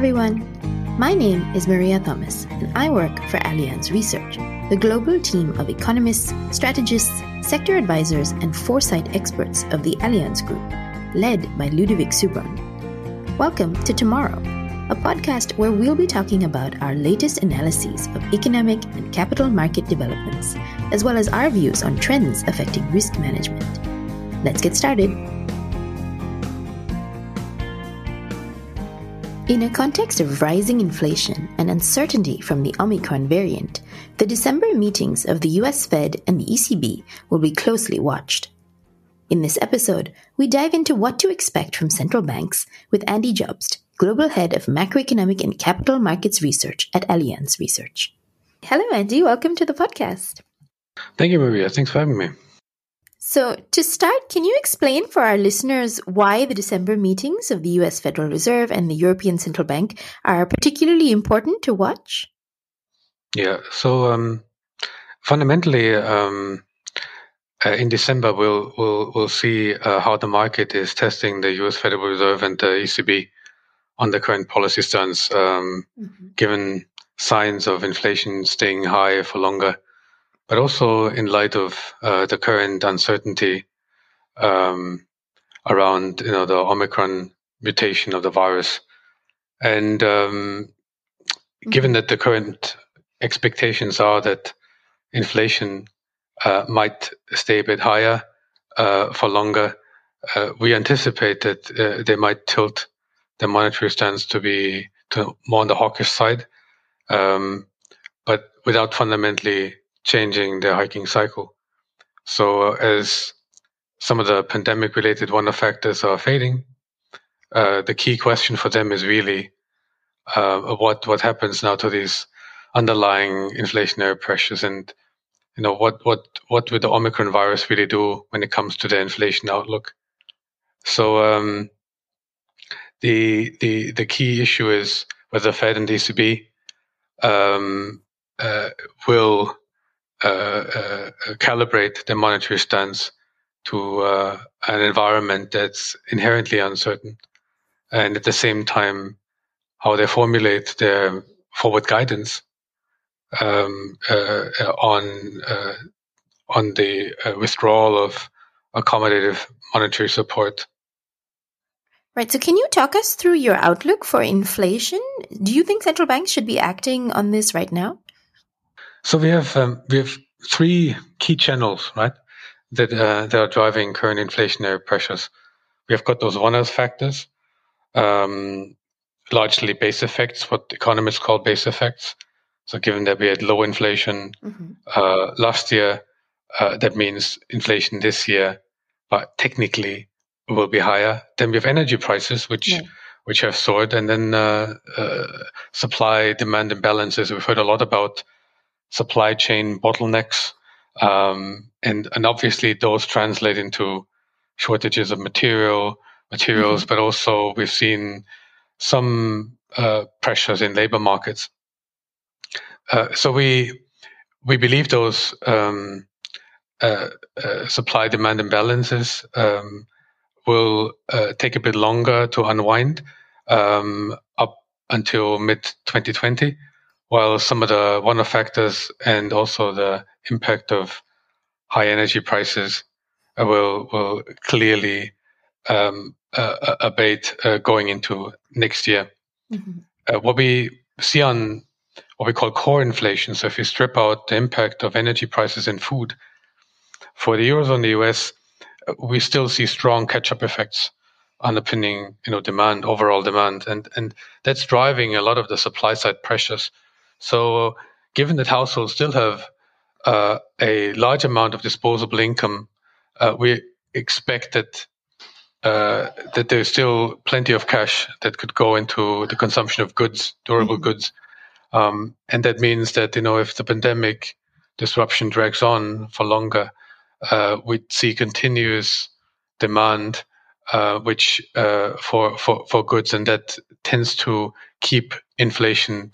everyone. My name is Maria Thomas, and I work for Allianz Research, the global team of economists, strategists, sector advisors, and foresight experts of the Allianz Group, led by Ludovic Subran. Welcome to Tomorrow, a podcast where we'll be talking about our latest analyses of economic and capital market developments, as well as our views on trends affecting risk management. Let's get started. In a context of rising inflation and uncertainty from the Omicron variant, the December meetings of the US Fed and the ECB will be closely watched. In this episode, we dive into what to expect from central banks with Andy Jobst, Global Head of Macroeconomic and Capital Markets Research at Allianz Research. Hello, Andy. Welcome to the podcast. Thank you, Maria. Thanks for having me. So, to start, can you explain for our listeners why the December meetings of the US Federal Reserve and the European Central Bank are particularly important to watch? Yeah, so um, fundamentally, um, uh, in December, we'll, we'll, we'll see uh, how the market is testing the US Federal Reserve and the ECB on the current policy stance, um, mm-hmm. given signs of inflation staying high for longer but also in light of uh, the current uncertainty um, around you know the Omicron mutation of the virus, and um, mm-hmm. given that the current expectations are that inflation uh, might stay a bit higher uh, for longer, uh, we anticipate that uh, they might tilt the monetary stance to be to more on the hawkish side, um, but without fundamentally changing their hiking cycle. So uh, as some of the pandemic related one factors are fading, uh, the key question for them is really uh, what what happens now to these underlying inflationary pressures and you know what what what would the Omicron virus really do when it comes to the inflation outlook. So um, the the the key issue is whether Fed and ECB um, uh, will Uh, uh, uh, calibrate the monetary stance to uh, an environment that's inherently uncertain, and at the same time, how they formulate their forward guidance um, on on the withdrawal of accommodative monetary support. Right. So, can you talk us through your outlook for inflation? Do you think central banks should be acting on this right now? So we have um, we have three key channels, right, that uh, that are driving current inflationary pressures. We have got those one-off factors, um, largely base effects, what economists call base effects. So, given that we had low inflation mm-hmm. uh, last year, uh, that means inflation this year, but technically will be higher. Then we have energy prices, which yeah. which have soared, and then uh, uh supply demand imbalances. We've heard a lot about supply chain bottlenecks. Um, and, and obviously those translate into shortages of material, materials, mm-hmm. but also we've seen some uh, pressures in labor markets. Uh, so we we believe those um, uh, uh supply demand imbalances um, will uh, take a bit longer to unwind um, up until mid 2020 while some of the one-off factors and also the impact of high energy prices uh, will will clearly um, uh, abate uh, going into next year. Mm-hmm. Uh, what we see on what we call core inflation, so if you strip out the impact of energy prices and food, for the eurozone, and the US, uh, we still see strong catch-up effects underpinning you know demand, overall demand, and and that's driving a lot of the supply side pressures so, given that households still have uh, a large amount of disposable income, uh, we expect that uh, that there's still plenty of cash that could go into the consumption of goods, durable mm-hmm. goods, um, and that means that you know if the pandemic disruption drags on for longer, uh, we'd see continuous demand, uh, which uh, for for for goods, and that tends to keep inflation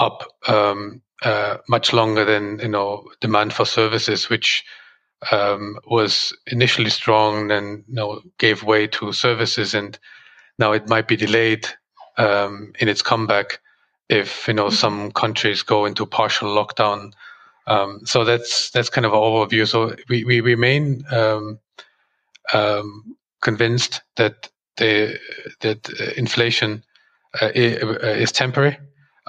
up um, uh, much longer than you know demand for services, which um, was initially strong, then you know gave way to services, and now it might be delayed um, in its comeback if you know mm-hmm. some countries go into partial lockdown. Um, so that's that's kind of an overview. So we we remain um, um, convinced that the that inflation uh, uh is temporary,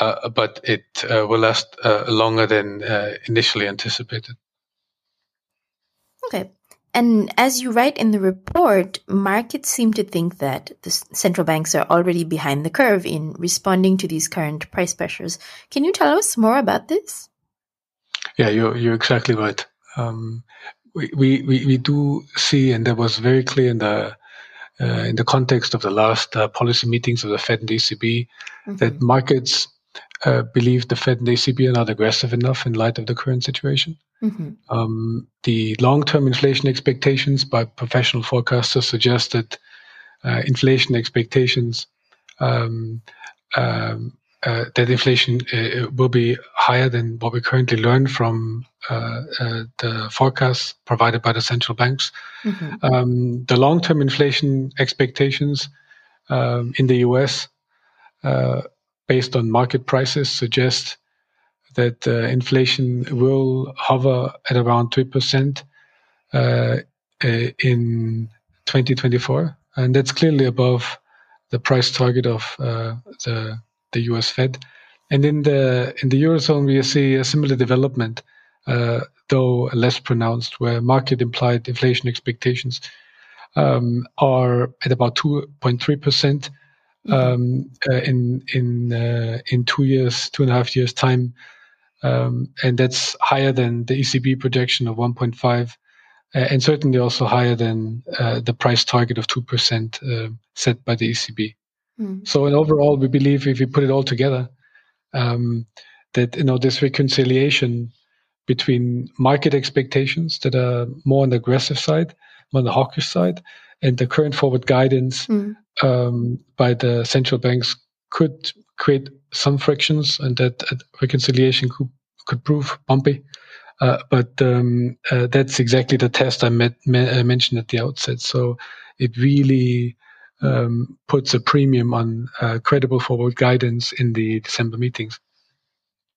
uh, but it uh, will last uh, longer than uh, initially anticipated. Okay. And as you write in the report, markets seem to think that the central banks are already behind the curve in responding to these current price pressures. Can you tell us more about this? Yeah, you're, you're exactly right. Um, we, we, we do see, and that was very clear in the uh, in the context of the last uh, policy meetings of the Fed and ECB, mm-hmm. that markets believe the Fed and the ECB are not aggressive enough in light of the current situation. Mm-hmm. Um, the long-term inflation expectations by professional forecasters suggest that uh, inflation expectations um, um, uh, that inflation uh, will be higher than what we currently learn from uh, uh, the forecasts provided by the central banks. Mm-hmm. Um, the long-term inflation expectations um, in the U.S. Based on market prices suggest that uh, inflation will hover at around 3% uh, uh, in 2024. And that's clearly above the price target of the, the US Fed. And in the, in the Eurozone, we see a similar development, uh, though less pronounced, where market implied inflation expectations um, are at about 2.3% Mm-hmm. Um, uh, in in uh, in two years, two and a half years time, um, and that's higher than the ECB projection of 1.5, uh, and certainly also higher than uh, the price target of two percent uh, set by the ECB. Mm. So, in overall, we believe if we put it all together, um, that you know this reconciliation between market expectations that are more on the aggressive side, more on the hawkish side, and the current forward guidance mm um, by the central banks could create some frictions, and that reconciliation could could prove bumpy. Uh, but um, uh, that's exactly the test I met, me- mentioned at the outset. So it really um, puts a premium on uh, credible forward guidance in the December meetings.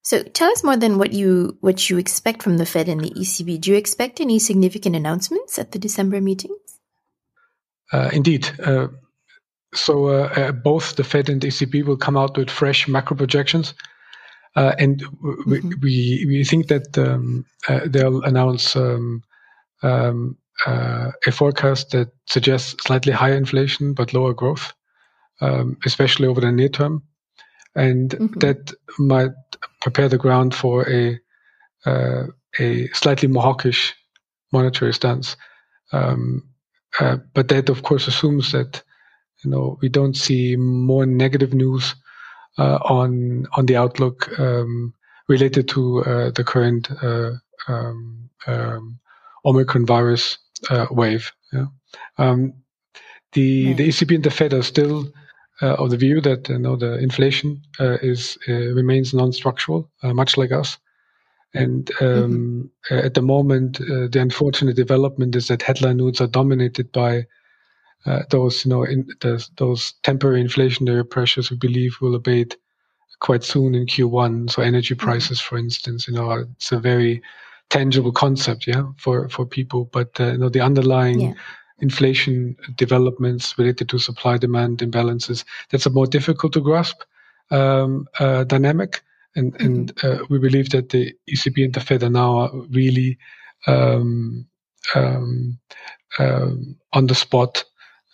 So tell us more than what you what you expect from the Fed and the ECB. Do you expect any significant announcements at the December meetings? Uh, indeed. Uh, so uh, uh, both the Fed and the ECB will come out with fresh macro projections, uh, and we, mm-hmm. we, we think that um, uh, they'll announce um, um, uh, a forecast that suggests slightly higher inflation but lower growth, um, especially over the near term, and mm-hmm. that might prepare the ground for a uh, a slightly more hawkish monetary stance. Um, but that, of course, assumes that you know, we don't see more negative news uh, on on the outlook um, related to uh, the current uh, um, um, Omicron virus uh, wave. Yeah? Um, the the ECB and the Fed are still uh, of the view that you know the inflation uh, is remains non-structural, much like us. And um, mm-hmm. at the moment, the unfortunate development is that headline news are dominated by uh, those you know in, those, those temporary inflationary pressures we believe will abate quite soon in Q1. So energy mm-hmm. prices, mm-hmm. for instance, you know, it's a very tangible concept, yeah, for for people. But uh, you know, the underlying yeah. inflation developments related to supply demand imbalances that's a more difficult to grasp um, uh, dynamic. And mm-hmm. and uh, we believe that the ECB and the Fed are now really um, um, um on the spot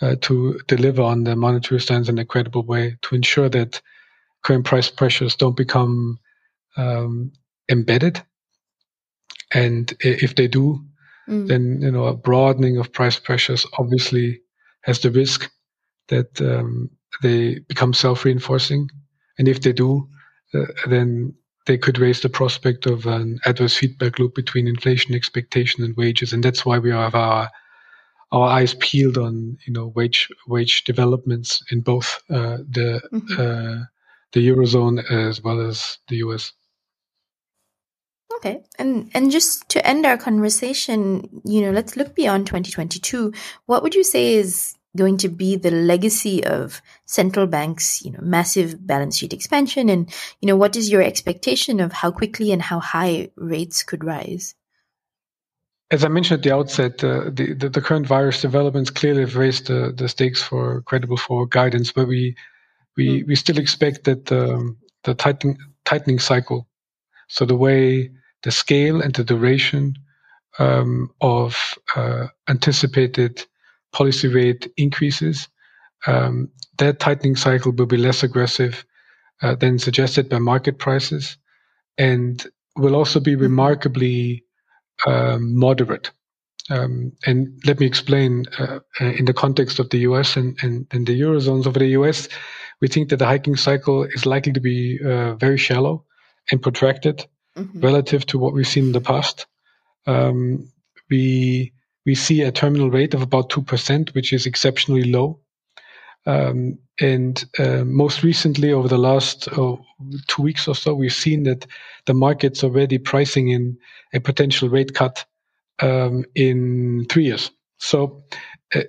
uh, to deliver on the monetary stance in a credible way to ensure that current price pressures don't become um, embedded. And if they do, mm. then you know a broadening of price pressures obviously has the risk that um, they become self-reinforcing. And if they do, then they could raise the prospect of an adverse feedback loop between inflation expectation and wages. And that's why we have our our eyes peeled on you know wage wage developments in both uh, the mm-hmm. uh, the eurozone as well as the US. Okay, and and just to end our conversation, you know, let's look beyond 2022. What would you say is going to be the legacy of central banks, you know, massive balance sheet expansion? And, you know, what is your expectation of how quickly and how high rates could rise? As I mentioned at the outset, uh, the, the, the current virus developments clearly have raised the, the stakes for credible forward guidance, but we we mm. we still expect that um, the tightening tightening cycle, so the way the scale and the duration um, of uh, anticipated policy rate increases, um, that tightening cycle will be less aggressive uh, than suggested by market prices and will also be mm-hmm. remarkably um, moderate. Um, and let me explain uh, uh, in the context of the US and, and, and, the Eurozones over the US, we think that the hiking cycle is likely to be uh, very shallow and protracted mm-hmm. relative to what we've seen in the past. Um, we we see a terminal rate of about 2%, which is exceptionally low. Um, and uh, most recently, over the last oh, two weeks or so, we've seen that the market's already pricing in a potential rate cut um, in three years. So uh,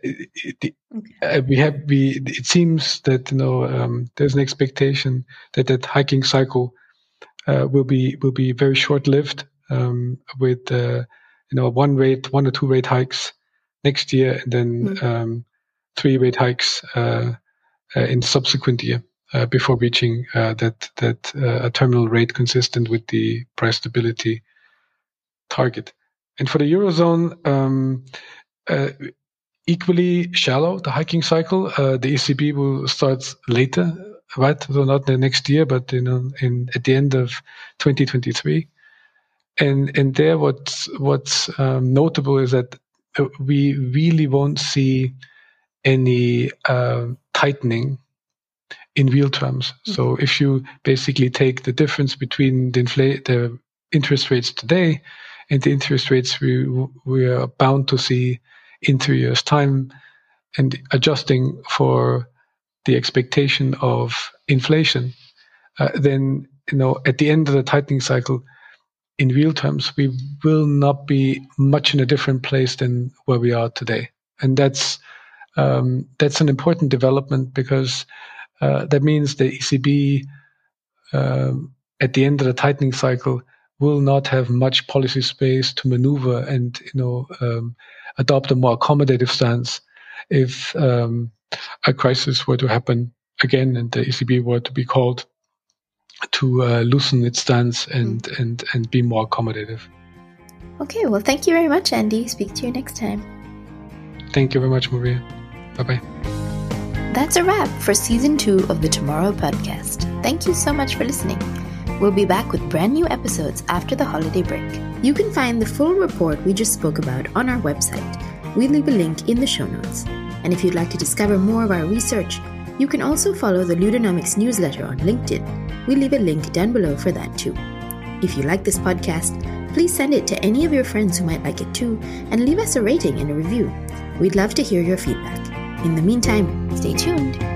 the, uh, we have we. It seems that you know um, there's an expectation that that hiking cycle uh, will be will be very short lived um, with uh, you know one rate, one or two rate hikes next year, and then mm. um, three rate hikes uh, uh, in subsequent year uh, before reaching uh, that that uh, a terminal rate consistent with the price stability target. And for the eurozone, um, uh, equally shallow the hiking cycle. the ECB will start later, right? So not the next year, but you know, in at the end of 2023 and and there what's what's um, notable is that uh, we really won't see any uh, tightening in real terms. Mm-hmm. So if you basically take the difference between the infl- the interest rates today and the interest rates we we are bound to see in three years' time, and adjusting for the expectation of inflation, uh, then you know at the end of the tightening cycle in real terms, we will not be much in a different place than where we are today. And that's um, that's an important development because uh, that means the ECB um, at the end of the tightening cycle will not have much policy space to maneuver and you know um, adopt a more accommodative stance if um, a crisis were to happen again and the ECB were to be called to uh, loosen its stance and, mm. and, and be more accommodative. Okay, well, thank you very much, Andy. Speak to you next time. Thank you very much, Maria. Bye bye. That's a wrap for season two of the Tomorrow podcast. Thank you so much for listening. We'll be back with brand new episodes after the holiday break. You can find the full report we just spoke about on our website. We'll leave a link in the show notes. And if you'd like to discover more of our research, you can also follow the Ludonomics newsletter on LinkedIn. We leave a link down below for that too. If you like this podcast, please send it to any of your friends who might like it too and leave us a rating and a review. We'd love to hear your feedback. In the meantime, stay tuned.